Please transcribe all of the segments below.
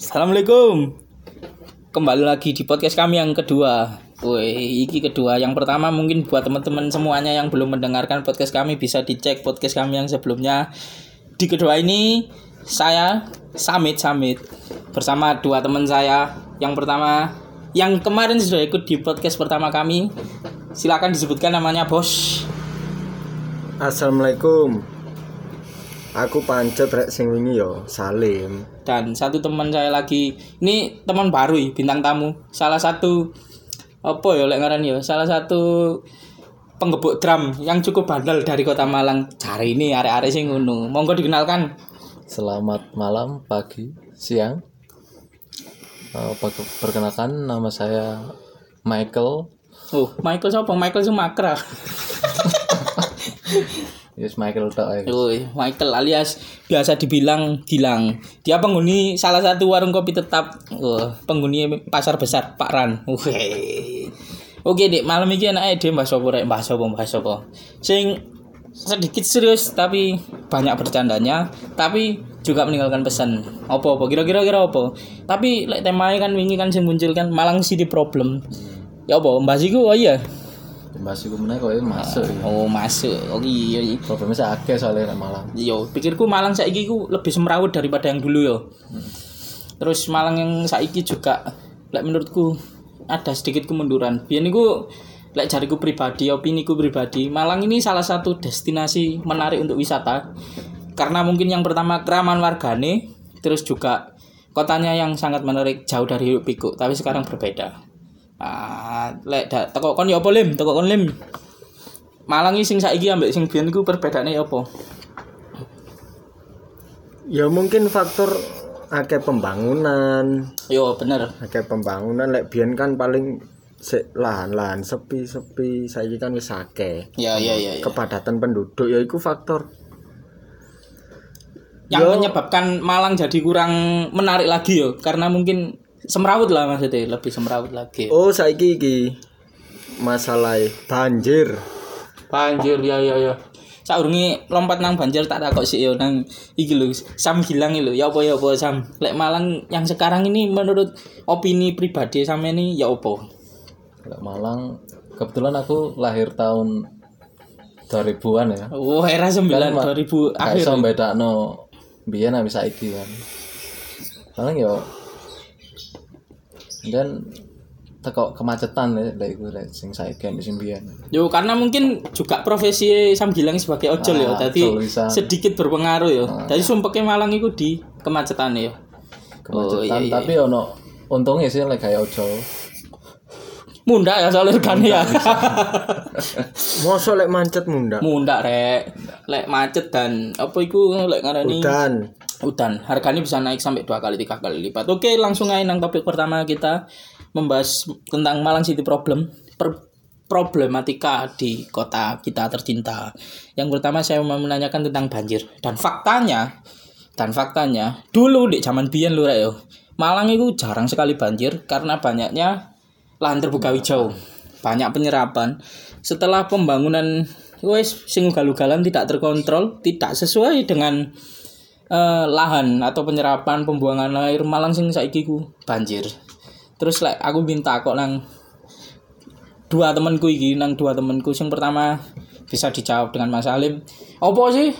Assalamualaikum. Kembali lagi di podcast kami yang kedua. Woi, iki kedua. Yang pertama mungkin buat teman-teman semuanya yang belum mendengarkan podcast kami bisa dicek podcast kami yang sebelumnya. Di kedua ini saya Samit Samit bersama dua teman saya. Yang pertama yang kemarin sudah ikut di podcast pertama kami. Silakan disebutkan namanya, Bos. Assalamualaikum. Aku pancet rek sing wingi yo Salim. dan satu teman saya lagi ini teman baru ya, bintang tamu. Salah satu apa ya lek ngaran ya? Salah satu penggebuk drum yang cukup bandel dari kota Malang. Cari ini arek-arek sing ngono. Monggo dikenalkan. Selamat malam, pagi, siang. Eh, per- perkenalkan nama saya Michael. oh Michael siapa? Michael Sumakra Yes, Michael tok oh Michael alias biasa dibilang Gilang. Dia penghuni salah satu warung kopi tetap. Oh, penghuni pasar besar Pak Ran. Wih. Oke dek malam ini enak dia bahas apa rek bahas apa bahas apa sing sedikit serius tapi banyak bercandanya tapi juga meninggalkan pesan. Apa apa kira-kira kira apa? Tapi lek temanya kan wingi kan sing muncul kan Malang City Problem. Ya apa bahas iku oh iya Bahas iku meneh kowe masuk. ya. oh masuk oh iya iya. Problemnya saya akeh soalnya nek malam. Yo, pikirku Malang saiki ku lebih semrawut daripada yang dulu yo. Terus Malang yang saiki juga lek menurutku ada sedikit kemunduran. Biyen niku lek jariku pribadi, opiniku pribadi, Malang ini salah satu destinasi menarik untuk wisata. Karena mungkin yang pertama keraman wargane, terus juga kotanya yang sangat menarik jauh dari hidup pikuk, tapi sekarang berbeda. Ah, lek da, teko kon yo apa lim? Kon lim. Malang iki sing saiki ambek sing biyen iku perbedaane ya apa? Ya mungkin faktor akeh pembangunan, Yo bener. akeh pembangunan lek biyen kan paling sik lahan-lahan sepi-sepi, saiki kan wis akeh. Ya ya ya. ya. Kepadatan penduduk ya iku faktor. Yang Yo. menyebabkan Malang jadi kurang menarik lagi yo karena mungkin semrawut lah maksudnya lebih semrawut lagi. Oh, saiki iki masalah banjir. Banjir ya ya ya. Saurunge lompat nang banjir tak takok sih yo nang iki lho Sam Gilang iki lho. Ya apa ya apa Sam. Lek Malang yang sekarang ini menurut opini pribadi sama ini ya apa? Nek Malang kebetulan aku lahir tahun 2000-an ya. Oh era 9 Kan, Ma- 2000 Gak akhir. iso bedakno biyen habis saiki kan. Paling yo dan teko kemacetan ya lek iku lek sing saiki sing biyen. Yo karena mungkin juga profesi Sam Gilang sebagai ojol ya. Ah, Tadi ojol bisa. sedikit berpengaruh ya. Jadi sumpeknya Malang itu di kemacetan ya. Oh, iya, Kemacetan iya. tapi ono untungnya sih lek kayak ojol. Munda ya soalnya regane ya. Mosok lek mancet munda. Munda rek. Lek macet dan apa iku lek ngarani Dan udan. Harganya bisa naik sampai dua kali tiga kali lipat. Oke, langsung aja nang topik pertama kita membahas tentang Malang City Problem. Per- problematika di kota kita tercinta. Yang pertama saya mau menanyakan tentang banjir dan faktanya dan faktanya dulu di zaman biyen lho rek yo. Malang itu jarang sekali banjir karena banyaknya lahan terbuka hijau. Banyak penyerapan. Setelah pembangunan wes sing ugal-ugalan tidak terkontrol, tidak sesuai dengan eh, lahan atau penyerapan pembuangan air Malang sing saiki ku banjir. Terus like, aku minta kok nang dua temanku iki nang dua temanku sing pertama bisa dijawab dengan Mas Salim. Apa sih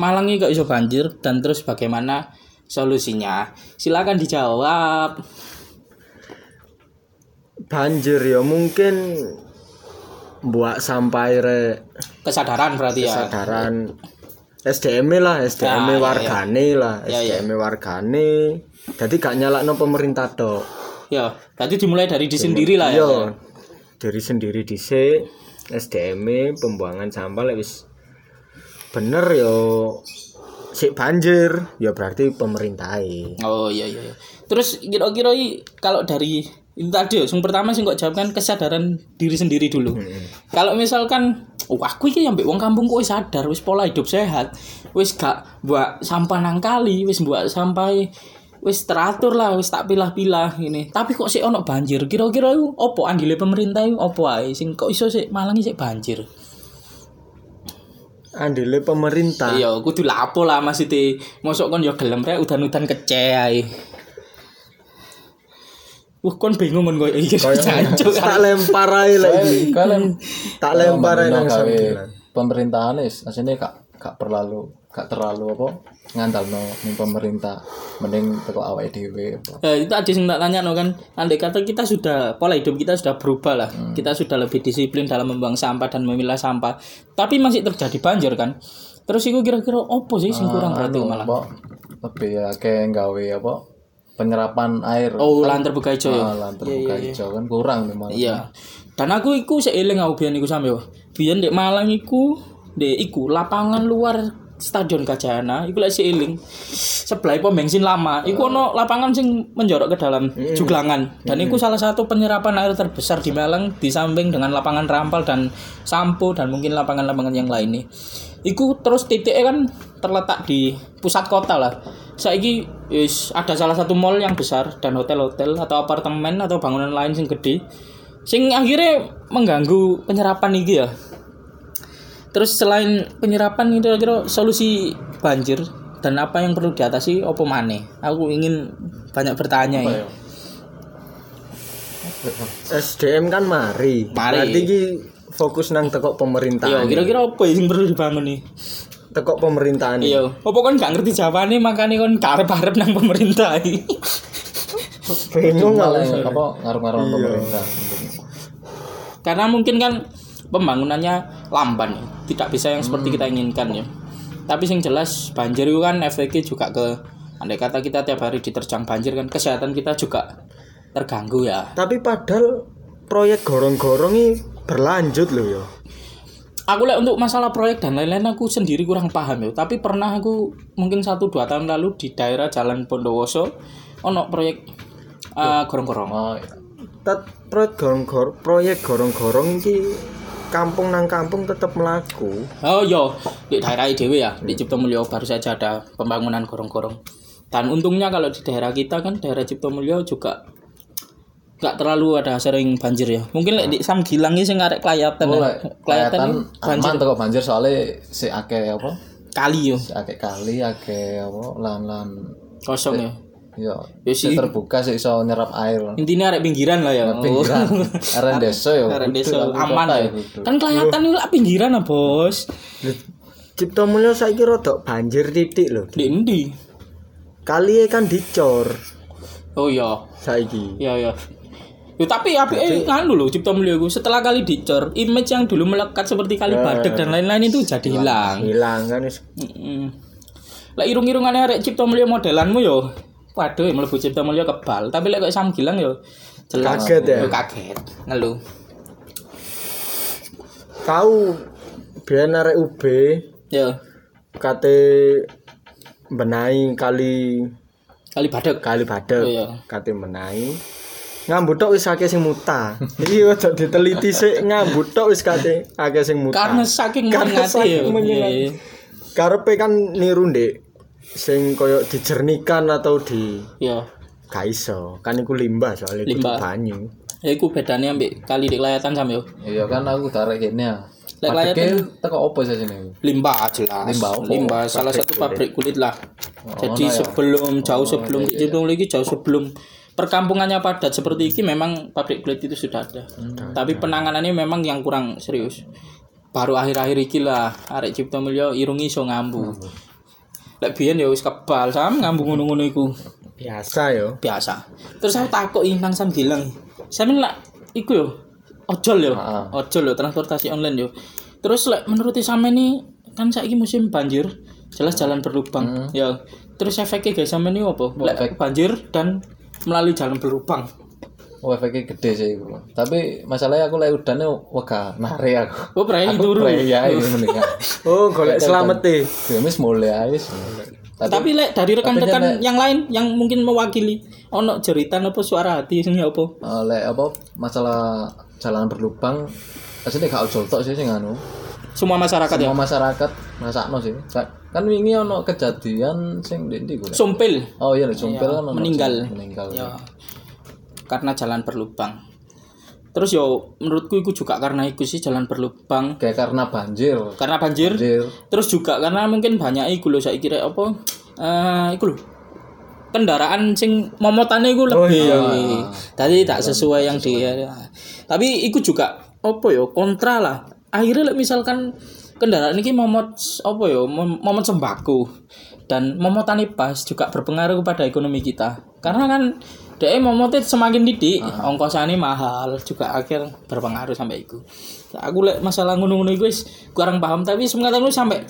Malang ini kok iso banjir dan terus bagaimana solusinya? Silakan dijawab. Banjir ya mungkin buat sampai rek Kesadaran berarti ya. kesadaran SDM lah, SDM Ya, ya, wargane lah, Ya, ya. SDM wargane. Jadi gak nyalakno pemerintah tok. Ya, berarti dimulai dari di sendiri lah ya. Iya. Dari sendiri dhisik SDM pembuangan sampah lek wis bener yo sik banjir ya berarti pemerintah Oh iya iya. iya. Terus kira-kira kalau dari itu tadi ya, yang pertama sih kok jawab kan kesadaran diri sendiri dulu. Kalau misalkan, oh aku iki ambek wong kampung kok wis sadar, wis pola hidup sehat, wis gak buat sampah nang kali, wis buat sampai wis teratur lah, wis tak pilah-pilah ini. Tapi kok sih ono banjir? Kira-kira itu opo andile pemerintah itu opo ae sing kok iso sih Malang sih banjir? andile pemerintah Iya, kudu lapo lah maksudnya. Mosok kon yo gelem rek udan-udan kece ae. Wah, kon bingung kon koyo iki. Jancuk. tak lempar ae lagi Kalian tak lempar ae nang pemerintahan is asline gak gak terlalu gak terlalu apa ngandalno ning pemerintah. Mending teko awake dhewe. Eh, itu aja yang tak tanya no kan. Andai kata kita sudah pola hidup kita sudah berubah lah. Kita sudah lebih disiplin dalam membuang sampah dan memilah sampah. Tapi masih terjadi banjir kan. Terus itu kira-kira opo sih sing kurang berarti malah? apa? Lebih ya kayak gawe apa penyerapan air. Oh lan terbuka hijau ya? Ah, lan terbuka hijau kan kurang memang iya. Dan aku iku seiling aku biyen iku sampe biyen di Malang iku di iku lapangan luar Stadion Gajahana iku lek seiling sebelah pom bensin lama. Iku ono lapangan sing menjorok ke dalam juglangan. Dan iku salah satu penyerapan air terbesar di Malang di samping dengan lapangan Rampal dan Sampo dan mungkin lapangan-lapangan yang lain nih iku terus titiknya kan terletak di pusat kota lah. Saiki is ada salah satu mall yang besar dan hotel-hotel atau apartemen atau bangunan lain sing gede sing akhirnya mengganggu penyerapan iki ya. Terus selain penyerapan itu kira solusi banjir dan apa yang perlu diatasi opo maneh? Aku ingin banyak bertanya ya. SDM kan mari. Mari. berarti iki fokus nang tekok iya pemerintahan kira-kira apa yang perlu dibangun nih tekok pemerintahan iya. Apa kan gak ngerti jawabannya? Makanya kan karep-karep nang pemerintah bingung malah apa ngaruh-ngaruh pemerintah. Karena mungkin kan pembangunannya lamban ya. tidak bisa yang seperti kita inginkan ya. Tapi yang jelas banjir itu kan efeknya juga ke andai kata kita tiap hari diterjang banjir kan kesehatan kita juga terganggu ya. Tapi padahal proyek gorong-gorong ini berlanjut loh ya aku lihat untuk masalah proyek dan lain-lain aku sendiri kurang paham ya. Tapi pernah aku mungkin satu dua tahun lalu di daerah Jalan Bondowoso ono proyek eh, gorong-gorong. Oh iya. Proyek gorong-gorong proyek gorong-gorong ini kampung nang kampung tetap melaku Oh iya, di daerah IDW ya, di Cipto Mulyo. Baru saja ada pembangunan gorong-gorong. Dan untungnya kalau di daerah kita kan daerah Cipto Mulyo juga nggak terlalu ada sering banjir ya. Mungkin lek di Samgilang ini sing arek klayatan. Oh, ya. Klayatan kelihatan banjir aman teko banjir soalnya si akeh apa kali yo si akeh kali akeh apa lan-lan kosong ya. ya Ya si sih. terbuka sih iso nyerap air Intinya arek pinggiran lah ya. pinggiran aren desa ya Arek desa aman kota ya. kudu. Kan klayatan itu lah pinggiran lah, Bos. Cipto Mulyo saiki rodok banjir titik loh Di endi? kali kan dicor Oh iya. saiki Iya iya. Ya, tapi api eh nganu loh Cipta Mulia itu setelah kali dicor image yang dulu melekat seperti kali badek dan lain-lain itu jadi hilang. hilang kan wis. Lah irung-irungannya rek Cipta Mulia modelanmu yo. Waduh, mlebu Cipta Mulia kebal. Tapi lek kok Samgilang yo jelas Kaget ya? Yo kaget. Ngeluh. tahu biar arek UB Yo, kate benahi kali kali badek. kali badek Oh, iya. kate benahi ngambut tok wis akeh sing muta iki ojo diteliti sik ngambut tok wis kate akeh sing muta Karena saking mengingati. Iya, iya. karepe kan niru ndek sing koyo dijernihkan atau di Yo. gak iso kan iku limbah soalnya Limbah. banyu Ya iku bedane ambek kali di layatan sam yo. iya kan aku tarik gini ya Lek Padahal teko apa sih sini limbah jelas Limbah limbah salah satu pabrik kulit lah jadi ono ya? sebelum jauh sebelum iya, itu lagi jauh sebelum perkampungannya padat. Seperti ini memang pabrik kulit itu sudah ada. Hmm. tapi penanganannya memang yang kurang serius. Baru akhir-akhir iki lah arek cipta mulya irungi iso ngambu. Lek biyen ya wis kebal sam ngambu ngono-ngono iku. Biasa yo biasa. Terus aku takoki nang sam bilang sampeyan lah iku yo ojol yo Heeh. ojol yo transportasi online yo terus lek menurut sampe nih kan saiki musim banjir jelas jalan berlubang ya. Terus efeknya guys sampe nih apa? Lek banjir dan melalui jalan berlubang Oh, efeknya gede sih iku. Tapi masalahnya aku lek udane wega nari aku. oh berani Aku turu pray ya ini mendingan. oh golek selamat deh wis mulai sih. Tapi tapi lek dari rekan-rekan yang lain yang mungkin mewakili ono jeritan apa suara hati sing apa eh, lek apa masalah jalan berlubang asline gak ojol tok sih sing anu. Semua masyarakat ya Semua masyarakat masakno sih. Ka- Kan wingi ono kejadian sing ndi gue. sumpil Oh iya, sumpel kan ono meninggal. sing meninggal. ya karena jalan berlubang terus yo menurutku itu juga karena itu sih jalan berlubang Kayak karena banjir. karena banjir Banjir. terus juga karena mungkin banyak iku lho saya kira apa eh iku lho kendaraan sing momotane iku lebih. Tadi tak sesuai yang di Tapi iku juga apa ya kontra lah. Akhirnya lek misalkan kendaraan ini momot apa ya mom- momot sembako dan momotane pas juga berpengaruh kepada ekonomi kita. Karena kan dia momotnya semakin didik, ongkosane mahal juga akhir berpengaruh sampai itu. Aku lek masalah iku wis kurang paham tapi sebenarnya aku sampai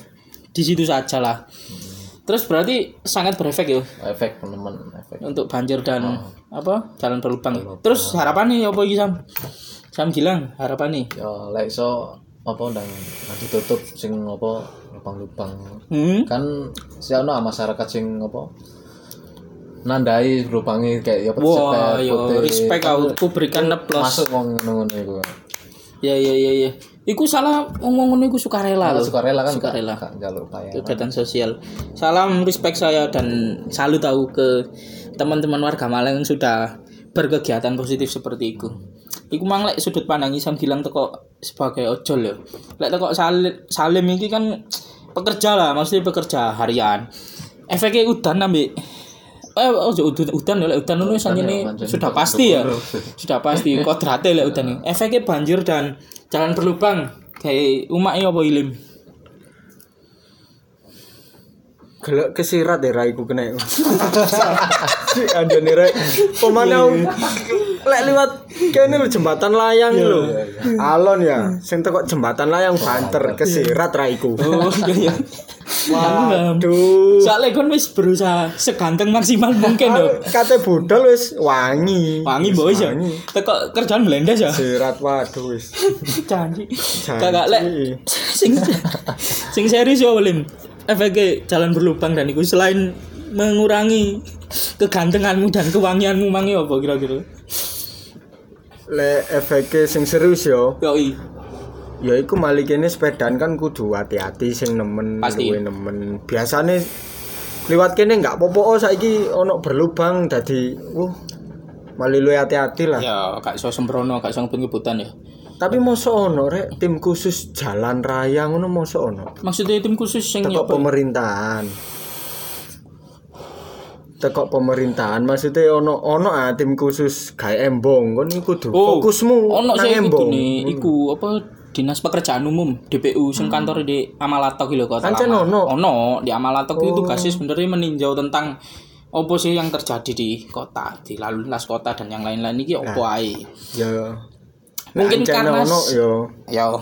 di situ saja lah. Terus berarti sangat berefek ya efek teman efek untuk banjir dan apa jalan berlubang. Terus harapannya apa iki Sam? Sam Gilang harapannya. ya lek iso apa ndang nanti tutup sing apa lubang-lubang Hmm. kan si ono masyarakat sing apa nandai lubangi kayak ya sepet, yo respect aku, aku berikan plus. masuk wong ngono iku Ya ya ya ya. Iku salah ngomong ngono iku sukarela loh. sukarela kan Sukarela. jalur upaya Kegiatan sosial. Salam respect saya dan salut tahu ke teman-teman warga Malang yang sudah berkegiatan positif seperti itu. Iku mang lek sudut pandang Isam Gilang teko sebagai ojol ya. Lek teko Salim, Salim iki kan pekerja lah, maksudnya pekerja harian. Efeknya udan ambek Eh, oh, udan, udan ya, lek udan itu sanjane sudah pasti ya. Sudah pasti kodrate lek udan. Efeknya banjir dan jalan berlubang kayak umak apa ilim. Gelek kesirat ya raiku kena. Si anjane rek. Pemanau lek liwat kene lho jembatan layang lho. Alon ya, sing teko jembatan layang banter kesirat raiku. Oh iya iya. Waduh. Soalnya kan wis berusaha seganteng maksimal mungkin loh. Kate budal wis wangi. Wangi boys ya. Teko kerjaan melendes ya. Sirat waduh wis. Janji. Kakak lek sing sing serius ya Lim. Efeknya jalan berlubang dan itu selain mengurangi kegantenganmu dan kewangianmu mangi apa kira-kira? Lek efeke sing serius yo. Yoi. Ya iku kene sepedaan kan kudu hati-hati sing nemen luwe nemen. Biasane liwat kene enggak popo oh, saiki ono berlubang dadi uh malih luwe hati-hati lah. Ya, gak iso sembrono, gak iso ngebut-ngebutan ya. Tapi mosok ono rek tim khusus jalan raya ngono mosok ono. Maksudnya tim khusus sing Teko pemerintahan. Teko pemerintahan maksudnya ono ono ah tim khusus gawe embong kon iku kudu fokusmu ono sih embong. nih, iku apa Dinas Pekerjaan Umum DPU sing kantor di Amalatok gitu Pancen lama. ono? Ono di Amalatok itu tugasnya sebenarnya meninjau tentang apa sih yang terjadi di kota, di lalu lintas kota dan yang lain-lain iki opo ae. Ya. Mungkin karena ono yo Ya,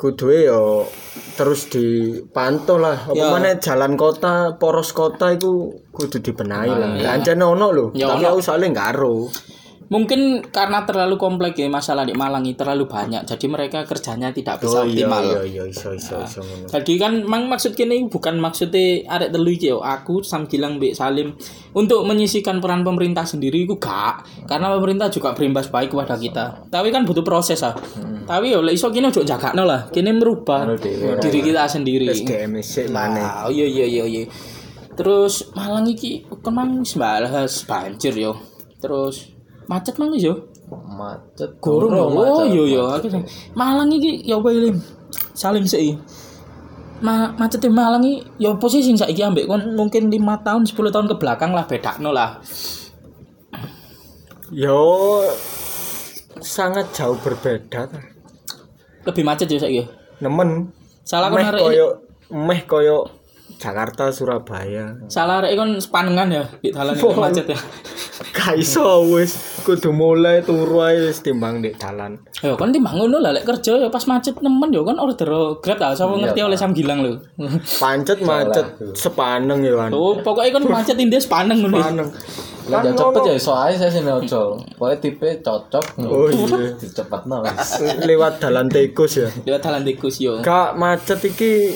kuduwe yo terus dipantau lah. Apa Ya. maneh jalan kota, poros kota iku kudu dibenahi lah. ya. Ancen ono lho. Ya, Tapi aku soalnya ero. Mungkin karena terlalu kompleks ya masalah di Malang ini terlalu banyak, jadi mereka kerjanya tidak bisa Oh iya optimal. iya iya iso iso iso ngono. Jadi kan mang maksud kini bukan maksudnya arek telu iki. Aku Sam Gilang Mbak Salim untuk menyisikan peran pemerintah sendiri itu gak karena pemerintah juga berimbas baik kepada kita. Tapi kan butuh proses ah. Tapi yo lek iso kini ojo jagakno lah. Kini merubah diri kita sendiri. SDM. Nah, iya iya iya iya. Terus Malang iki kemang wis bahas banjir yo. Terus macet mang yo. macet Gurung Gurung, oh macet. iya iya aku sing- Malang iki ya apa Lim Salim sih Ma macetnya Malang iki ya apa sih sing saiki ambek kon mungkin 5 tahun 10 tahun ke belakang lah bedakno lah Yo sangat jauh berbeda. ta. lebih macet ya saiki Nemen salah kon meh arek koyo meh koyo Jakarta Surabaya. salah arek kon sepanengan ya di dalan iki macet ya Kaiso wis kudu mulai turu ae wis timbang di dalan. ya kon timbang ngono lah lek kerja ya pas macet nemen ya kan order Grab ah sapa ngerti oleh Sam Gilang lho Pancet macet sepaneng ya kan. oh pokoknya kan macet indes paneng ngono Paneng. Lah ya cepet ya iso ae saya sini ojol. Pokoknya tipe cocok. Oh iya. Cepet no wis. Lewat dalan tikus ya. lewat dalan tikus yo Kak macet iki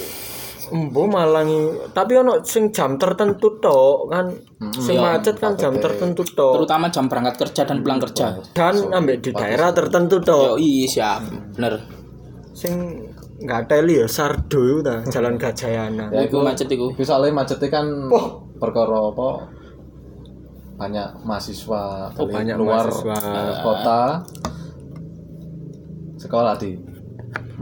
embo malangi tapi ono sing jam tertentu tok kan? Sing macet kan jam tertentu tok. Terutama jam berangkat kerja dan pulang kerja. Dan ambek di daerah tertentu yo tok. Iya siap. Bener. Sing nggak teli ya sardo itu ta jalan Gajayana. Ya, iku macet iku. Iku soalnya macetnya kan perkara apa? Banyak mahasiswa Oh, dari banyak luar mahasiswa. kota. Sekolah di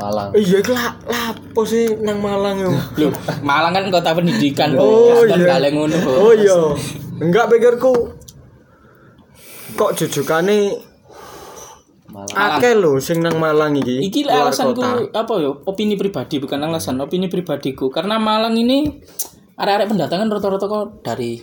Malang. Iya iku lah lapo sih nang Malang yo. Loh, Malang kan kota pendidikan Oh, iya. gak ngono. Oh iya. Enggak pikirku kok jujukane Malang. akeh lho sing nang Malang iki. Iki alasanku apa ya? Opini pribadi bukan alasan, opini pribadiku. Karena Malang ini arek-arek pendatangan rata-rata kok dari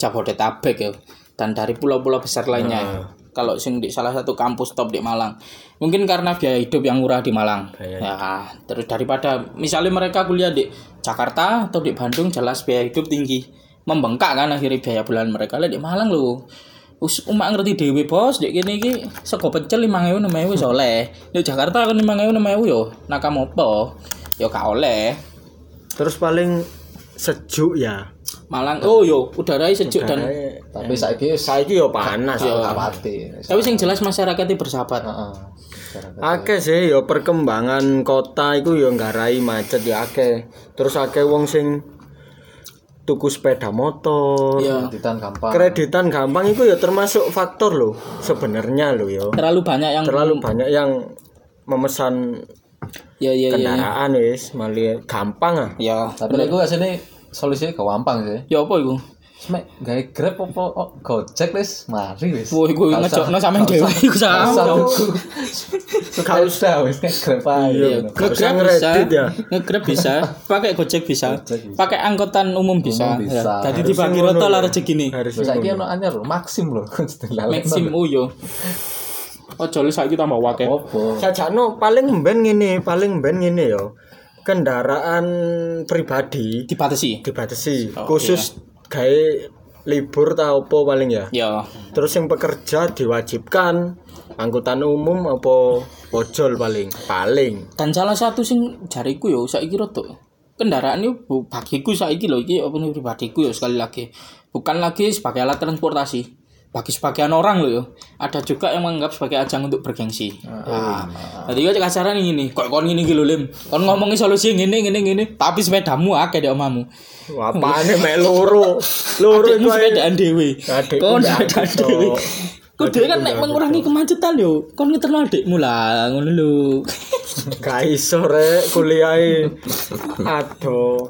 Jabodetabek ya dan dari pulau-pulau besar lainnya. Nah. Kalau sing di salah satu kampus top di Malang. Mungkin karena biaya hidup yang murah di Malang. Ya, terus daripada misalnya mereka kuliah di Jakarta atau di Bandung jelas biaya hidup tinggi. Membengkak kan akhirnya biaya bulan mereka. Lah di Malang lho. Us umak ngerti dewe bos, dek kene iki sego pecel 5000 6000 wis oleh. Di Jakarta kan 5000 6000 yo nakam opo? Yo gak oleh. Terus paling sejuk ya. Malang oh yo udaranya sejuk dan Kayak Tapi saiki saiki yo panas. Gak pati. tapi sing jelas masyarakatnya bersahabat. Heeh. Akeh sih yo perkembangan kota iku yo nggarai macet ya akeh. Terus akeh wong sing tuku sepeda motor. Iya. Kreditan gampang. Kreditan gampang itu ya termasuk faktor loh sebenarnya loh yo. Terlalu banyak yang Terlalu banyak yang memesan ya ya ya. kendaraan wis malah gampang ah. Ya. Tapi nek gue asine solusinya gampang sih. Ya apa iku? Semek gawe Grab apa oh, Gojek wis mari wis. Woi, ngejokno sampean dhewe iku sama. Gak usah wis nek Grab ae. Iya. Nge-grab bisa, ya. nge-grab bisa, pakai gojek bisa, pakai angkutan umum bisa. Ya. Jadi dibagi rata lah rezeki nih. Harus Terus saiki ono anyar lho, Maxim lho. Maxim uyo. Oh, joli saiki tambah wakil. Opo? Sajakno paling ben ngene, paling ben ngene yo. Kendaraan pribadi Dibatasi. dibatasi Oh, khusus gawe libur ta opo paling ya. Ya. Terus yang pekerja diwajibkan angkutan umum apa ojol paling paling. Dan salah satu sing jariku yo saiki rada kendaraan itu bagiku saiki lho iki opini pribadiku yo sekali lagi bukan lagi sebagai alat transportasi bagi sebagian orang loh yo ada juga yang menganggap sebagai ajang untuk bergengsi nah, jadi gue kasaran ini kok kon ini gitu lim kon ngomongin solusi ngene ngene ngene tapi sepedamu akeh deh omamu Wah, apane mek loro. Loro ae. sepedaan Adikku kon sepedaan. Kok dhewe kan nek mengurangi kemacetan yo kon ngeterno adikmu lah ngono lho Gak iso rek kuliahe. Aduh.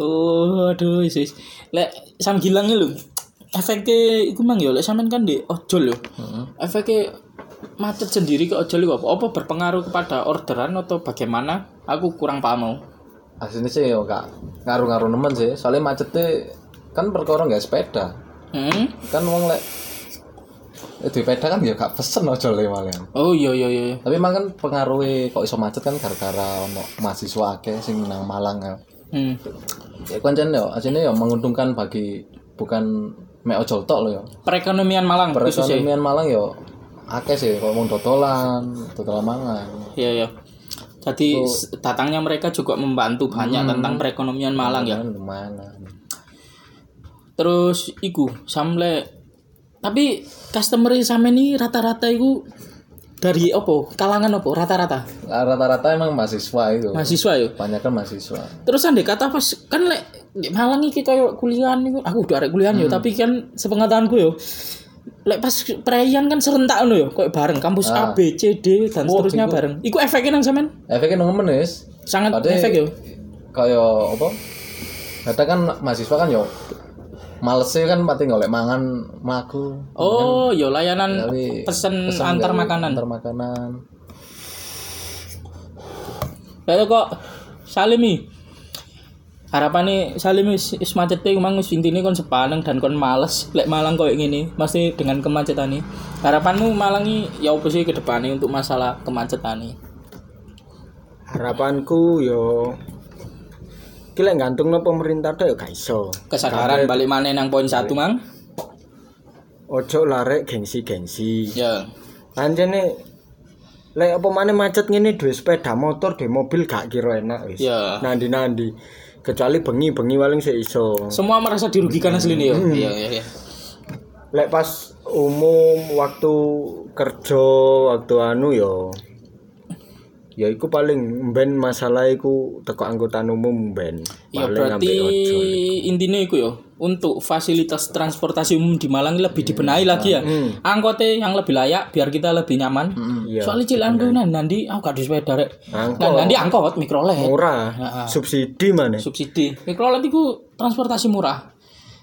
Oh, aduh, sis. Lek sam gilangnya lho. Efeknya iku mang ya lek sampean kan di ojol yo. Efeknya macet sendiri ke ojol iku apa? Apa berpengaruh kepada orderan atau bagaimana? Aku kurang paham mau. Aslinya sih yo gak ngaruh-ngaruh nemen sih. Soalnya macetnya kan perkara nggak sepeda. Hmm? Kan wong lek eh, di sepeda kan ya gak pesen ojol le malian. Oh iya iya iya. Tapi emang kan pengaruhnya kok iso macet kan gara-gara ono mahasiswa akeh sing nang Malang ya. Hmm. Ya kan yo aslinya yo menguntungkan bagi bukan mek ojol tok lho yo. Perekonomian Malang khususnya. Perekonomian Malang yo akeh sih kalau mau dodolan, dodolan mangan. Iya iya. Jadi s- datangnya mereka juga membantu banyak tentang perekonomian Malang ya. Lumayan. Terus iku samle tapi customer sama ini rata-rata iku dari opo? Kalangan opo? Rata-rata. Rata-rata emang mahasiswa itu. Mahasiswa yo. Banyak kan mahasiswa. Terus andai kata pas kan lek Malang iki kayak kuliahan iku aku udah arek kuliahan yo tapi kan sepengetahuanku yo lek pas perayaan kan serentak ngono yo kayak bareng kampus A B C D dan Oh, seterusnya iku. bareng. Iku efeknya nang sampean Efeknya nunggu menis. sangat Padahal- efek yo. Kayak apa? Kata kan mahasiswa kan yo males sih kan pati golek mangan mlaku. Oh, yo layanan Gawe pesen, pesen antar makanan. Antar makanan. Lalu kok Salimi harapannya Salim wis wis macet e mang wis intine kon sepaneng dan kon males lek Malang koyo ngene mesti dengan kemacetan ini harapanmu Malang ya opo sih ke depannya untuk masalah kemacetan ini Harapanku yo Ki lek gantungno pemerintah tok yo gak iso. kesadaran balik mana nang poin satu mang Ojo larek gengsi-gengsi. ya Anjene lek apa maneh macet ngene duwe sepeda motor, duwe mobil gak kira enak wis. ya Nandi-nandi. Kecuali bengi-bengi paling sik iso. semua merasa dirugikan asli nih yo iya iya iya. Lek pas umum waktu kerja, waktu anu yo Ya iku paling ben masalah iku teko angkutan umum ben. Ya berarti intinya itu ya untuk fasilitas transportasi umum di Malang lebih dibenahi lagi ya. Angkotnya yang lebih layak biar kita lebih nyaman. Iya, Soalnya cilan nanti aku gak di sepeda rek. Angkot. Nah, nanti angkot mikrolet murah. Subsidi mana? subsidi. Mikrolet itu transportasi murah.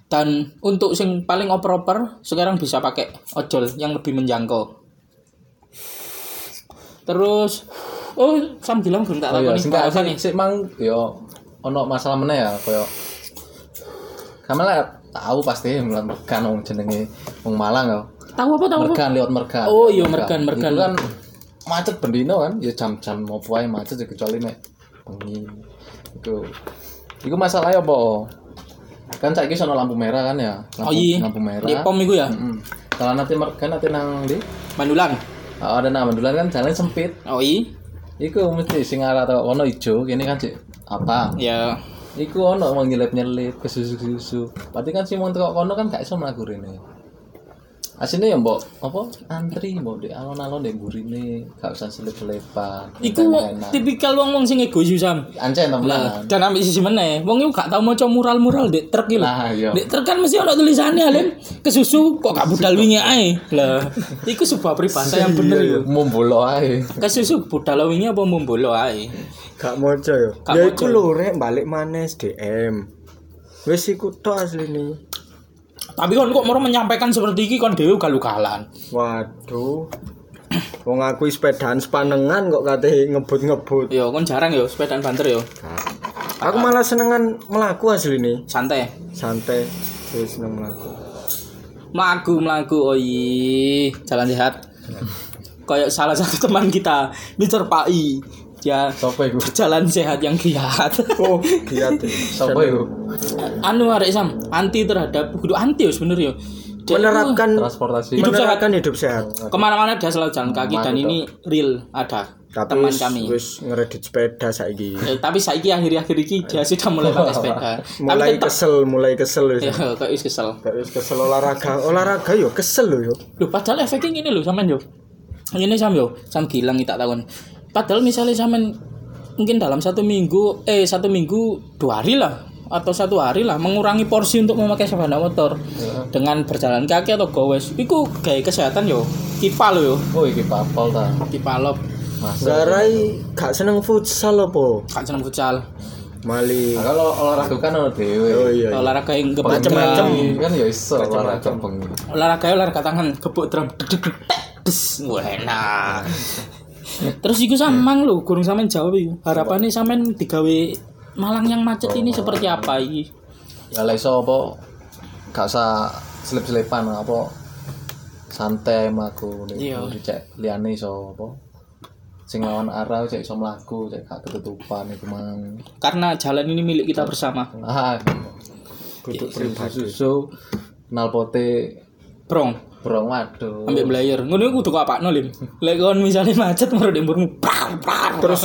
Dan untuk yang paling oper-oper sekarang bisa pakai ojol yang lebih menjangkau. Terus oh Sam bilang belum tak Oh iya, nih sing Pak gak Alfa nih. sik mang yo ono masalah meneh ya koyo Kamela tahu pasti Mergan wong jenenge wong Malang yo. Tahu apa tahu apa? Mergan lewat Mergan. Oh iya, Mergan, Mergan. Itu kan macet bendino kan, ya jam-jam mau wae macet ya kecuali nek bengi. Itu. Iku masalahnya apa? Kan saiki sono lampu merah kan ya. Lampu, Oh iya. lampu merah. Di pom itu ya. Mm. Kalau nanti Mergan nanti nang di Mandulan. Oh, ada nama duluan kan jalan sempit. Oh iya. Iku mesti sing arah atau ono ijo, kene kan sih apa? Ya. Iku ono mau nyelip-nyelip ke susu-susu. Berarti kan mau teko kono kan gak iso mlaku rene. Asine ya mbok apa antri mbok di alon-alon di burine gak usah selip-selipan. Iku tipikal wong wong sing egois Sam. ancen temenan. Dan ambil sisi meneh, wong iku gak tau maca mural-mural di truk iki lho. Nah, iya. Di truk kan mesti ono tulisannya Len. Kesusu kok gak budal wingi ae. Lah, iku sebuah peribahasa yang bener yo. Mumbolo ae. Kesusu budal wingi apa mumbolo ae. Gak mojo yo. Ya iku lho rek balik maneh SDM. Wis iku tok asline. Tapi kon kok mau menyampaikan seperti ini kon dhewe galugalan. Waduh. Wong aku sepedaan sepanengan kok kate ngebut-ngebut. Yo kon jarang yo sepedaan banter yo. Aku malah senengan melaku asline. Santai. Santai. Wis seneng melaku. Melaku melaku oh iya jalan sehat. Kayak salah satu teman kita, Mr. Pai. Dia Sopo iku? berjalan sehat yang giat. Oh, giat. ya. Sopo iku? anu arek Sam, anti terhadap kudu anti yo sebenarnya yo. Dia Menerapkan Transportasi. Hidup menerapkan hidup sehat. ke mana-mana dia selalu jalan kaki dan ini real ada Tapi teman wis- kami. wis ngeredit sepeda saiki. Eh, tapi saiki akhir-akhir ini dia sudah mulai pakai sepeda. tapi Mulai tetap kesel, mulai kesel wis. ya kayak wis kesel. Kayak wis kesel olahraga. Olahraga yo kesel lho yo. Loh, padahal efeknya gini loh sampean yo. Ini sam yo, sam gilang tak takon. Padahal misalnya sampean mungkin dalam satu minggu eh satu minggu dua hari lah atau satu hari lah mengurangi porsi untuk memakai sepeda motor dengan berjalan kaki atau gowes itu gaya kesehatan yo kipa lo yo Oh iki papal ta. kipa lo Mas. Garai gak seneng futsal apa? kan seneng futsal Mali. Nah, kalau olahraga kan ono dhewe. Oh iya. iya. olahraga yang gebuk Macem-macem. drum. Kan ya iso olahraga bengi. olahraga olahraga tangan gebuk drum des wah enak terus iku samang lho gurung sampean jawab iku. Harapannya sampean digawe Malang yang macet ini seperti apa iki? Ya lah iso apa gak usah selip-selipan apa santai mlaku Iya. cek liyane iso apa sing lawan arah cek iso mlaku cek gak ketutupan iku mang. Karena jalan ini milik kita bersama. Ah Duduk pribadi. susu knalpote brong brong waduh ambek belayer ngono kudu kok apakno lim lek kon misale macet baru dempurmu Terus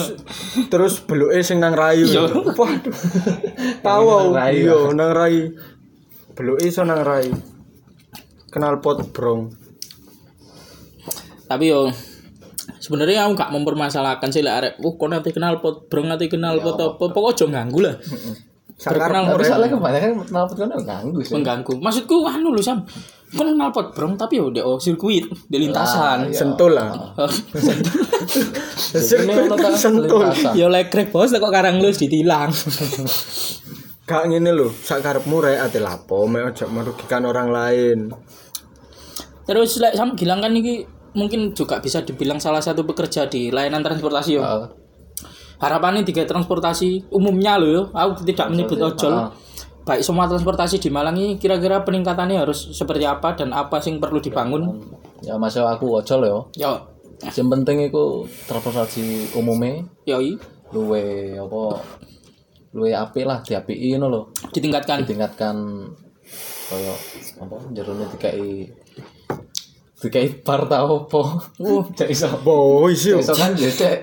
terus beluke sing nang rayu. Iya. Waduh. Tahu rayu. iya nang rayu. Beluke iso nang rayu. Kenal pot brong. tapi yo sebenarnya aku gak mempermasalahkan sih lek arek oh kok nanti kenal pot brong nanti kenal pot apa pokok aja ganggu lah Sakarepmu tapi soalnya kebanyakan knalpot kan ganggu sih. Mengganggu. Maksudku anu lho sam. Kon kenal pot brong tapi yo di oh, sirkuit di lintasan. Sentul lah. Ini ono ta Sentul. lintasan. yo lek krek bos kok karang lu ditilang. Gak ngene lho, sakarepmu rek ate lapo mek aja merugikan orang lain. terus lek sam gilang kan ini mungkin juga bisa dibilang salah satu pekerja di layanan transportasi yo. Ah, harapannya tiga transportasi umumnya loh yo. Aku tidak menyebut ojol. Ah. baik semua transportasi di Malang ini kira-kira peningkatannya harus seperti apa dan apa sih yang perlu dibangun? Ya masuk aku ojol yo. Yo. Yang penting iku transportasi umumnya yoi luwe apa luwe apik lah diapiki ngono lho. Ditingkatkan. Ditingkatkan koyo apa jerone dikai dikai bar ta opo uh cek iso Boy sih. Cek iso kan ya cek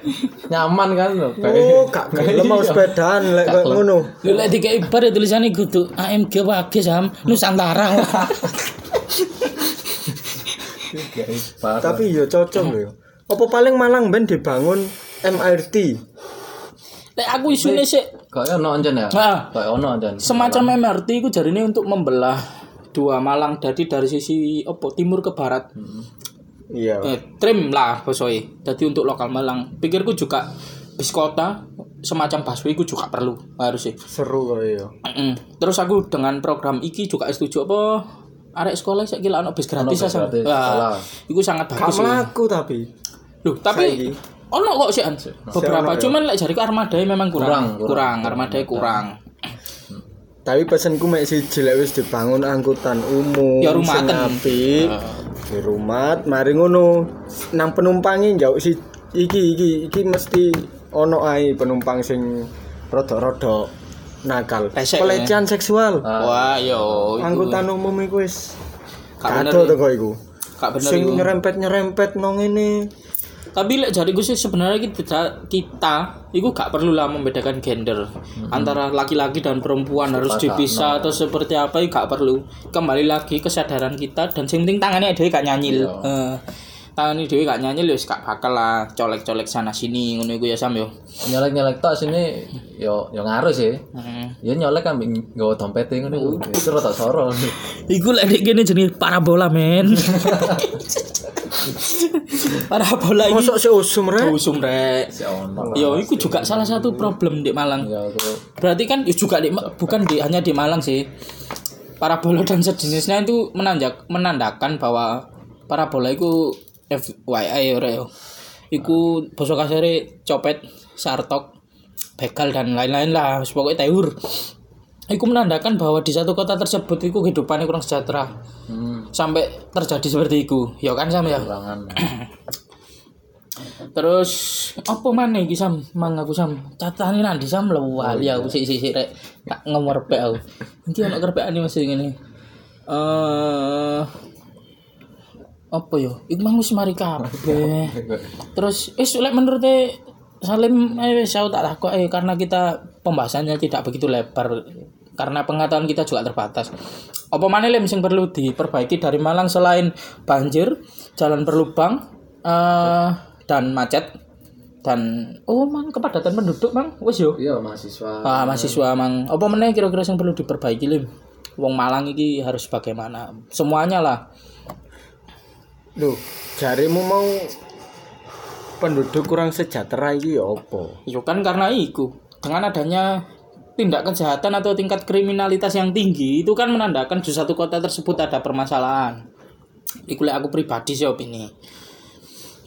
nyaman kan lho Oh, gak gelem mau sepedaan lek koyo ngono. lu lek tiga ibar ya tulisannya gitu AMG wage sam Nusantara dikai bar Tapi yo cocok lho. Apa paling Malang ben dibangun MRT. Lek aku isune sik Kayak ono ancen ya. Kayak ono ancen. semacam MRT itu jadi ini untuk membelah dua Malang jadi dari sisi opo timur ke barat Iya. eh, trim lah bosoi jadi untuk lokal Malang pikirku juga bis kota semacam busway itu juga perlu harus sih Seru kok ya. Mm-mm. terus aku dengan program iki juga setuju apa arek sekolah saya kira ono bis gratis ya sekolah. itu sangat bagus sih mlaku tapi. Loh, tapi ono kok sih beberapa ya. cuman lek jariku armadanya memang kurang Kurang, kurang, kurang. armadanya kurang Tapi pesenku mek siji lek wis dibangun angkutan umum Ya, rumaten. apik. Di rumah, mari ngono nang penumpangi njauh si iki iki iki mesti ono ae penumpang sing rodok-rodok nakal. Pelecehan seksual. wah yo. Angkutan umum iku wis kado ya. to kok iku. Bener Sing nyerempet-nyerempet nang ngene. Tapi lek jariku sih sebenarnya kita kita itu gak perlu lah membedakan gender. Antara laki-laki dan perempuan harus dipisah atau seperti apa itu gak perlu. Kembali lagi kesadaran kita dan sing penting tangannya dewe gak nyanyil. Eh, tangannya dewe gak nyanyil wis gak bakal lah colek-colek sana sini ngono iku ya Sam yo. Nyolek-nyolek tok sini yo yo ngaruh sih. Heeh. Ya nyolek kan nggawa dompet ngono. Itu rada soro. Iku lek dek kene jenenge parabola men. parabola iki Mosok rek. usum rek. Si ono. Yo, iku juga salah satu problem di Malang. Ya itu Berarti kan ya juga di, bukan di hanya di Malang sih. Parabola dan sejenisnya itu menanjak, menandakan bahwa parabola itu FYI ora yo. Iku basa kasare copet, sartok, begal dan lain-lain lah, Wis pokoknya tewur. Iku menandakan bahwa di satu kota tersebut itu kehidupannya kurang sejahtera. hmm, Sampai terjadi seperti itu. Ya kan Sam ya? Terus apa mana iki Sam? Mang aku Sam. Catane nanti Sam lho wali aku sik sik sik rek tak ngomorpek aku. Nanti ana kerpekane masih ngene. Eh apa yo? Iku mang wis mari kabeh. Terus wis lek menurut Salim eh aku tak takok eh karena kita pembahasannya tidak begitu lebar karena pengetahuan kita juga terbatas. Apa mana Lim sing perlu diperbaiki dari Malang selain banjir, jalan berlubang, eh dan macet dan oh mang kepadatan penduduk mang wis yo. Iya mahasiswa. Ah mahasiswa mang. Apa meneh kira-kira yang perlu diperbaiki Lim? Wong Malang iki harus bagaimana? Semuanya lah. Loh, jarimu mau penduduk kurang sejahtera iki ya apa? Yo kan karena itu dengan adanya tindak kejahatan atau tingkat kriminalitas yang tinggi itu kan menandakan di satu kota tersebut ada permasalahan. Iku lek aku pribadi sih opini.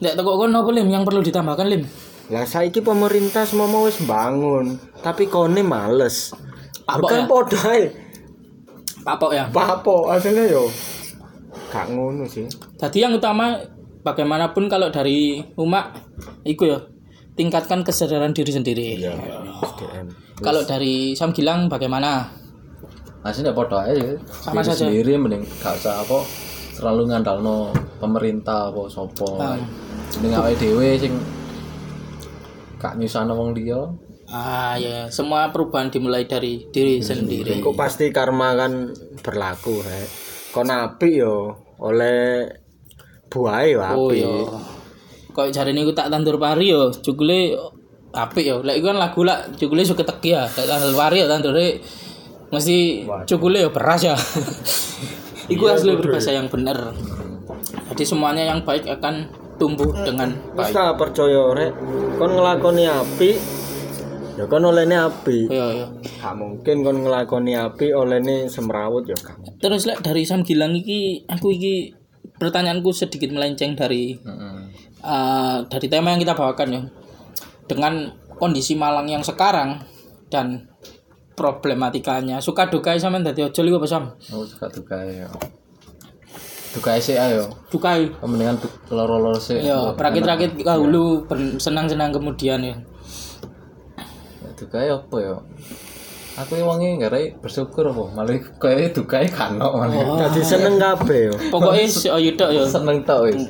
Nek teko kono apa Lim yang perlu ditambahkan Lim? Lah saiki pemerintah semua mau wis bangun, tapi kone males. Apa kan ya? podo ae. Papok ya. Papo aslinya yo. Gak ngono sih. Jadi yang utama bagaimanapun kalau dari umat iku ya tingkatkan kesadaran diri sendiri. SDM. Kalau dari Sam Gilang bagaimana? Masih ndak podo aja. Sama Diri saja. Sendiri mending gak usah apa terlalu ngandalno pemerintah apa sapa. Ah. Mending awake dhewe sing gak nyusahno wong liya. Ah ya, semua perubahan dimulai dari diri sendiri. Kok pasti karma kan berlaku, rek. Kon apik yo oleh buahe yo Oh apik. iya. Kok jare niku tak tandur pari yo, jugule apik yo. Lek iku kan lagu lah jugule suka teki ya. Tak tandur pari yo tandure mesti jugule yo beras ya. iku asli berbahasa yang benar. Jadi semuanya yang baik akan tumbuh dengan Wis baik. tak percaya rek. Kon nglakoni apik ya kon olehne apik. Iya, iya. Gak mungkin kon nglakoni apik olehne semrawut ya gak. Terus lek dari Sam Gilang iki aku iki pertanyaanku sedikit melenceng dari Heeh. eh, dari tema yang kita bawakan ya. Dengan kondisi Malang yang sekarang dan problematikanya suka duka sama dadi ojol iku apa Sam? Oh, suka duka ya. Duka sih ayo. Dukai. Mendingan loro-loro sih. Ya, perakit-rakit dahulu ber- senang-senang kemudian ya. Duka apa ya? Aku wangi nggak rai bersyukur apa malah kayak duka kano malah. Dadi seneng kabeh yo. Pokoknya si ayo tok ya. Seneng tau wis.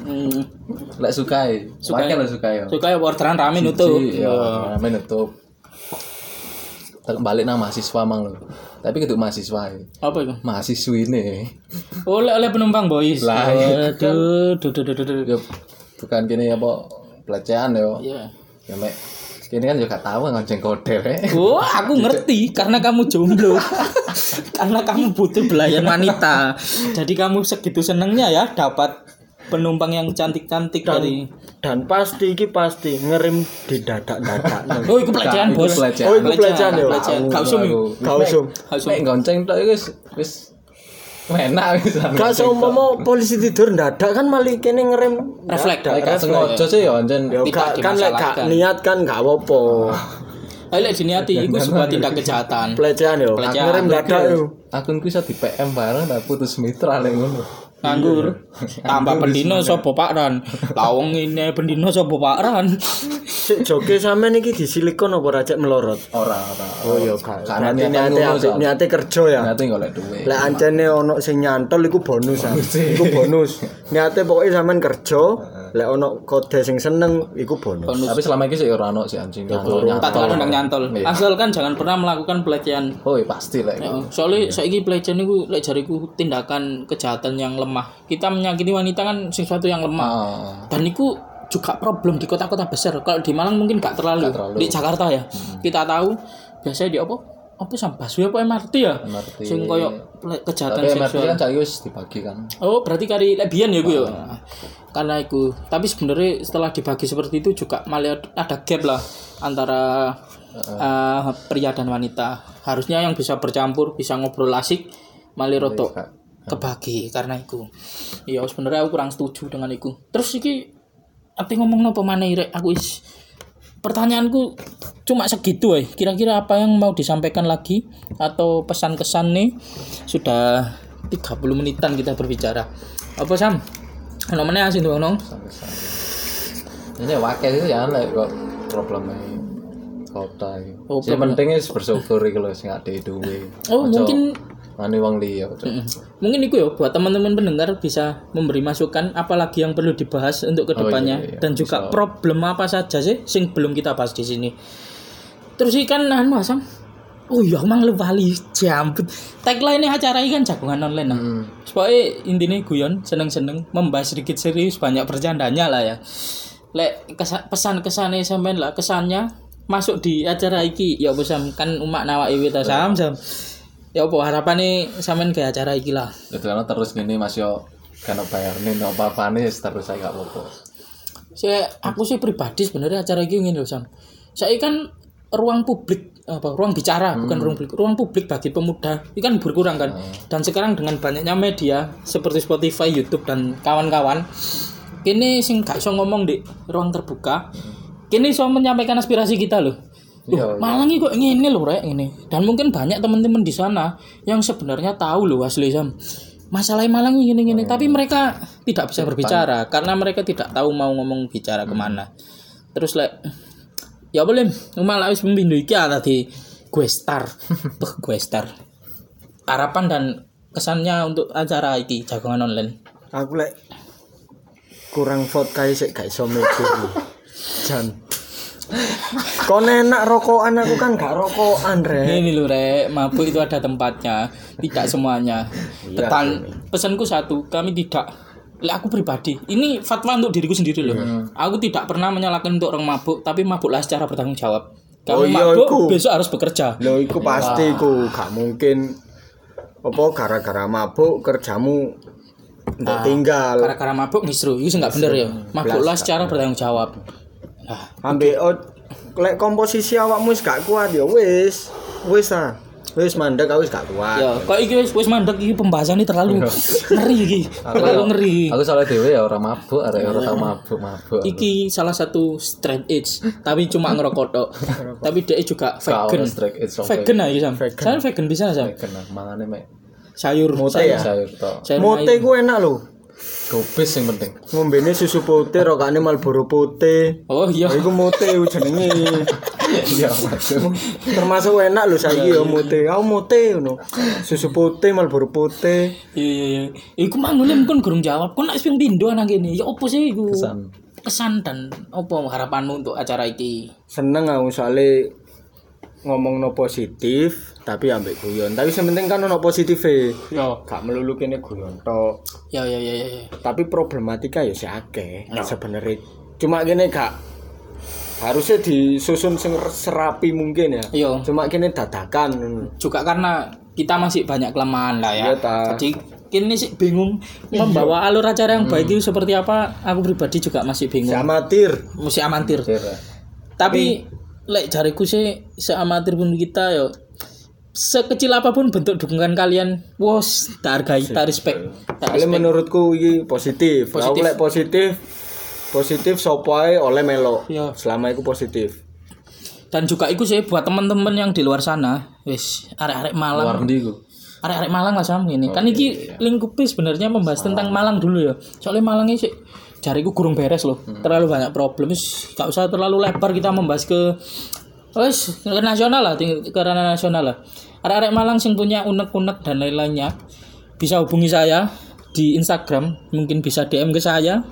Lek sukai. Sukai. Sukai lah sukai ya. Suka orderan rame nutup. Siji, Ya, main nutup. Terus balik nang mahasiswa mang lho. Tapi keduk mahasiswa ya. Apa itu? Mahasiswi nih. Oleh oleh penumpang boys. Lah, iya. Aduh, duh, duh, duh, duh, duh. Ya bukan gini apa pelecehan ya. Iya. Ya mek ini kan juga tahu ngonceng kode. Oh, aku ngerti karena kamu jomblo. karena kamu butuh belayan wanita. Jadi kamu segitu senengnya ya dapat penumpang yang cantik-cantik dari Dan pasti iki pasti ngerim di dadak-dadak. Oh, itu pelecehan, Itu Bos. pelecehan. Oh, itu pelecehan ya? Pelecehan. Gak usum. Aku. Gak usum. Gak usum. Mek gonceng tok iku wis wis enak wis. Gak seumpama polisi tidur dadak kan malah kene ngerem Refleks. Lek sengaja sih ya anjen Ya Tidak kan lek gak niat kan gak apa-apa. Ayo lek diniati itu sebuah tindak kejahatan. Pelecehan yo. Pelecehan. Ngerem dadak yo. akunku iso di PM bareng tak putus mitra lek ngono. Nganggur. Tambah pendino sapa Pak Ran. Lawang ini pendino sapa Pak Ran. Sik joge sampean iki disilikon apa rajak melorot? Ora ora. Oh iya. Karena niate niate kerja ya. Nanti golek duit. Lek ancene ono sing nyantol iku bonus ah. Iku bonus. Niate pokoknya sampean kerja, lek ono kode sing seneng iku bonus. Tapi selama ini sih ora ono sih anjing nyantol Tak nyantol. tahu nang nyantol. Iya. Asalkan jangan pernah melakukan pelecehan. Oh iya pasti lah. Ya, soalnya saiki pelecehan itu lek jariku tindakan kejahatan yang lemah. Kita menyakiti wanita kan sesuatu yang lemah. Ah, Dan itu juga problem di kota-kota besar. Kalau di Malang mungkin gak terlalu. terlalu. Di Jakarta ya. Kita tahu biasanya di apa? Apa sampah apa MRT ya? MRT. Sing koyo kejahatan tapi MRT seksual. kan cari wis dibagi kan. Oh, berarti kari lebihan ya gue ya. Karena itu. Tapi sebenarnya setelah dibagi seperti itu juga malah ada gap lah antara eh, pria dan wanita. Harusnya yang bisa bercampur, bisa ngobrol asik, malah roto Kak. kebagi karena itu. Iya, sebenarnya aku kurang setuju dengan itu. Terus iki ati ngomong apa mana rek aku is pertanyaanku cuma segitu eh. Kira-kira apa yang mau disampaikan lagi? Atau pesan-kesan nih? Sudah 30 menitan kita berbicara. Apa Sam? Meneh asin tuh nong? Ini wakil itu ya lek kok problemnya kota. Oh, Sing penting is bersyukur iki lho sing ade duwe. Oh, Ojo mungkin- ngani wong liya. Mungkin itu ya buat teman-teman pendengar bisa memberi masukan apalagi yang perlu dibahas untuk ke depannya iya, iya. dan juga problem apa saja sih sing belum kita bahas di sini. Terus ikan anu Sam? Oh iya mang lu bali jambut. Tagline acara ini kan jagungan online nah. Hmm. Pokoknya intinya guyon seneng-seneng membahas sedikit serius banyak bercandanya lah ya. Lek kesa- pesan-kesannya sampean lah kesannya masuk di acara iki. Ya apa Sam kan umak nawa iwi ta Sam Sam ya apa harapannya sampean ke acara iki lah. Itu karena terus gini Mas yo. Kan bayar nih no apa nih terus saya gak apa-apa. saya aku sih pribadi sebenarnya acara iki ngene lho Sam saya kan ruang publik apa ruang bicara bukan ruang publik ruang publik bagi pemuda. Ini kan berkurang kan? Dan sekarang dengan banyaknya media seperti Spotify YouTube dan kawan-kawan kini sing gak iso ngomong di ruang terbuka kini iso menyampaikan aspirasi kita loh Loh, Malang ini kok ngene loh rek ini dan mungkin banyak teman-teman di sana yang sebenarnya tahu loh asli Sam. Masalah Malang ini gini tapi mereka tidak bisa berbicara karena mereka tidak tahu mau ngomong bicara ke mana. Terus lek ya boleh malah wis pembindo iki tadi gue star Beh, gue star harapan dan kesannya untuk acara iki jagongan online. Aku lek kurang vodka sik gak iso mikir. Jan. Kon enak rokokan aku kan gak rokokan rek. ini loh rek. Mabuk itu ada tempatnya tidak semuanya. Petan, pesanku satu kami tidak Lek aku pribadi. Ini fatwa untuk diriku sendiri loh aku tidak pernah menyalahkan untuk orang mabuk tapi mabuklah secara bertanggung jawab. Kamu Oh iya, mabuk iku. besok harus bekerja. Lho iku pasti iku. Gak mungkin apa gara-gara mabuk kerjamu ndak tinggal. gara-gara mabuk nisru itu nggak bener ya. Mabuklah secara bertanggung jawab. nah Ambek lek komposisi awakmu wis gak kuat ya wis. Wis ah. Wis mandek aku wis gak kuat. ya kok iki wis wis mandek iki pembahasan ini terlalu ngeri iki terlalu ngeri Aku soalnya dewe ya orang mabuk, ada orang tau mabuk mabuk. Iki salah satu straight edge, tapi cuma ngerokok tok. tapi dia juga vegan. Vegan aja sam. Saya vegan bisa sam. Kena mangane mek Sayur Mote ya? sayur tok. Mote ku enak lho. Gobis yang penting. Ngombene susu putih rokane Marlboro putih. Oh iya. Iku mote jenenge. Iya. Termasuk enak lho saiki ya mote. Aku mote ngono. Susu putih Marlboro putih. Iya iya iya. Iku mangulim kon gurung jawab. Kon nek ping pindho nang kene. Ya opo sih iku? Kesan. Kesan dan opo harapanmu untuk acara iki? Seneng aku soalnya ngomong no positif tapi ambek guyon. Tapi sementing kan ono positif e. Yo. Gak melulu kene guyon tok. Ya ya ya ya. ya. Tapi problematika ya si akeh sebenarnya. Cuma gini gak harusnya disusun sing serapi mungkin ya Iya. cuma kini dadakan juga karena kita masih banyak kelemahan lah ya. Iya, ta. Jadi kini sih bingung membawa alur acara yang baik itu seperti apa. Aku pribadi juga masih si bingung. amatir Mesti amatir. Kira. Tapi lek jariku sih seamatir pun kita yo sekecil apa pun bentuk dukungan kalian, wos tak hargai, tak respect, tak Kali respect. menurutku ini positif. Positif. Positif. lek positif, positif sopo ae oleh melo. Iya. Selama itu positif. Dan juga itu sih buat teman-teman yang di luar sana, wis arek-arek Malang, Luar ndi arek-arek Malang lah sama ini. kan iki lingkupnya sebenarnya membahas tentang Malang dulu ya. Soalnya Malang ini sih jariku kurang beres loh. Terlalu banyak problem. Gak usah terlalu lebar kita membahas ke wis ke nasional lah, ranah nasional lah. Arek-arek Malang yang punya unek-unek dan lain-lainnya bisa hubungi saya di Instagram, mungkin bisa DM ke saya.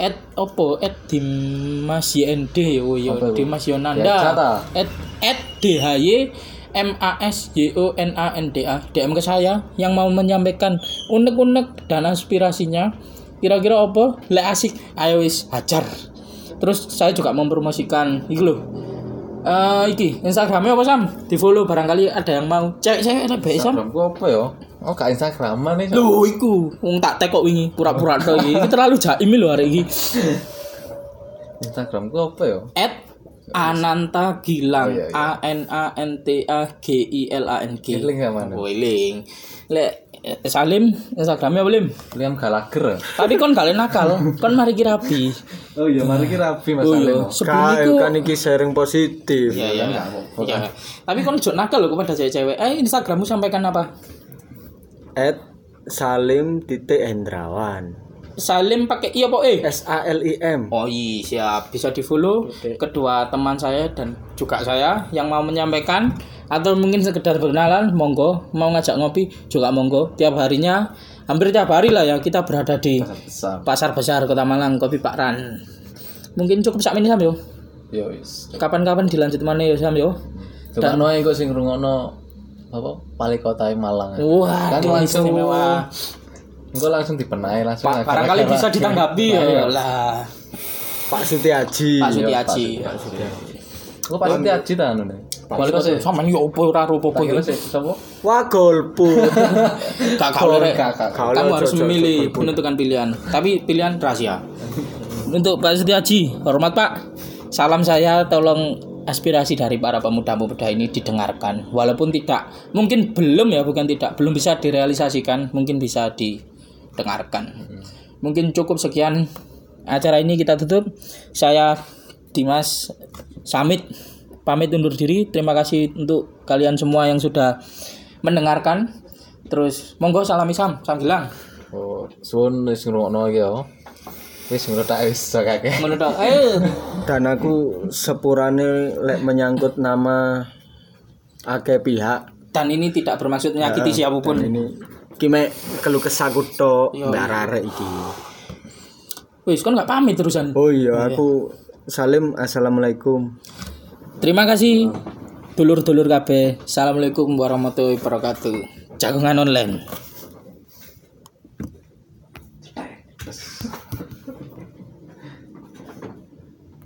At opo? At dimas ynd yo yo dimas yonanda. At at dhy M A S Y O N A N D A. DM ke saya yang mau menyampaikan unek-unek dan aspirasinya. Kira-kira apa lek asik ayo wis hajar. Terus saya juga mempromosikan iki lho Eh iki Instagramnya apa Sam? Di follow barangkali ada yang mau. Cek saya ada baik Sam. Instagram ku apa ya? Oh, gak Instagraman nih. Lho iku wong tak tekok wingi pura-pura tok iki. Iki terlalu jaim lho arek iki. Instagram ku apa ya? At Ananta Gilang Oh, iya, iya. A N A N T A G I L A N G. Link yang mana? Lek Salim Instagramnya Lim? Liam Gallagher. ya? Tapi kon kalian nakal, kon mari ki rapi. Oh iya, mari kita rapi Mas Oh Salim. iya, sebelum Kak, itu kan iki sharing positif. Iya iya. Iya. Tapi kon jok nakal loh kepada cewek-cewek. Eh Instagrammu sampaikan apa? At Salim titik Hendrawan. Salim pakai iya apa eh? S A L I M. Oh iya siap. Bisa di follow kedua teman saya dan juga saya yang mau menyampaikan atau mungkin sekedar berkenalan monggo. Mau ngajak ngopi juga monggo. Tiap harinya hampir tiap hari lah ya kita berada di Besar. pasar besar kota Malang kopi Pak Ran. Mungkin cukup sak ini Sam yo? Kapan-kapan dilanjut mana yo Sam yo? Coba no iku sing ngrungokno apa? Wali kota Malang. wah Kan langsung- istimewa Engko langsung dibenahi langsung. Pak barangkali bisa ditanggapi ya lah Pak Sutiaji. Pak Sutiaji Engko pasti diaji ta anu nih. wali kota sama yo opo ora opo sih sapa? Wah. Kakak. Kalau Kamu harus memilih menentukan pilihan. Tapi pilihan rahasia. Untuk Pak Setiaji, hormat Pak. Salam saya tolong aspirasi dari para pemuda-pemuda ini didengarkan. Walaupun tidak, mungkin belum ya, bukan tidak, belum bisa direalisasikan, mungkin bisa didengarkan. Mungkin cukup sekian acara ini kita tutup. Saya Dimas Samit pamit undur diri. Terima kasih untuk kalian semua yang sudah mendengarkan. Terus monggo salami Sam, Sam Gilang. Oh, suwun wis ngrungokno iki ya. Wis tak wis. Menurut ayo Dan aku sepurane lek menyangkut nama akeh pihak dan ini tidak bermaksud menyakiti siapa pun. ini kime kelu kesakut tok mbak arek iki. Wis kan nggak pamit terusan. Oh iya, aku Salim Assalamualaikum. Terima kasih dulur-dulur KB. Assalamualaikum warahmatullahi wabarakatuh. Jagongan online.